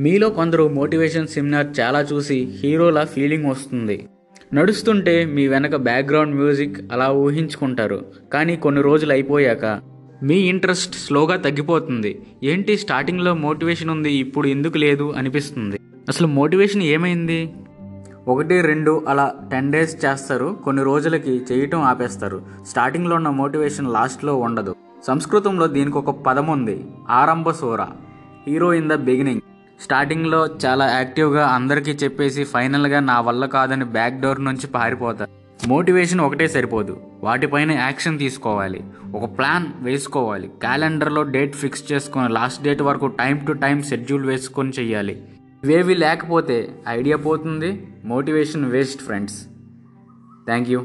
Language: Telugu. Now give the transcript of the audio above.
మీలో కొందరు మోటివేషన్ సెమినార్ చాలా చూసి హీరోల ఫీలింగ్ వస్తుంది. నడుస్తుంటే మీ వెనక బ్యాక్గ్రౌండ్ మ్యూజిక్ అలా ఊహించుకుంటారు. కానీ కొన్ని రోజులు అయిపోయాక మీ ఇంట్రెస్ట్ స్లోగా తగ్గిపోతుంది. ఏంటి స్టార్టింగ్లో మోటివేషన్ ఉంది ఇప్పుడు ఎందుకు లేదు అనిపిస్తుంది. అసలు మోటివేషన్ ఏమైంది? ఒకటి రెండు అలా టెన్ డేస్ చేస్తారు. కొన్ని రోజులకి చేయటం ఆపేస్తారు. స్టార్టింగ్లో ఉన్న మోటివేషన్ లాస్ట్లో ఉండదు. సంస్కృతంలో దీనికి ఒక పదం ఉంది ఆరంభ సూర. Hero in the beginning. స్టార్టింగ్లో చాలా యాక్టివ్గా అందరికీ చెప్పేసి ఫైనల్గా నా వల్ల కాదని బ్యాక్ డోర్ నుంచి పారిపోతారు మోటివేషన్ ఒకటే సరిపోదు. వాటిపైన యాక్షన్ తీసుకోవాలి. ఒక ప్లాన్ వేసుకోవాలి. క్యాలెండర్లో డేట్ ఫిక్స్ చేసుకొని లాస్ట్ డేట్ వరకు టైం టు టైం షెడ్యూల్ వేసుకొని చెయ్యాలి. ఇవేవి లేకపోతే ఐడియా పోతుంది. Motivation waste friends. Thank you.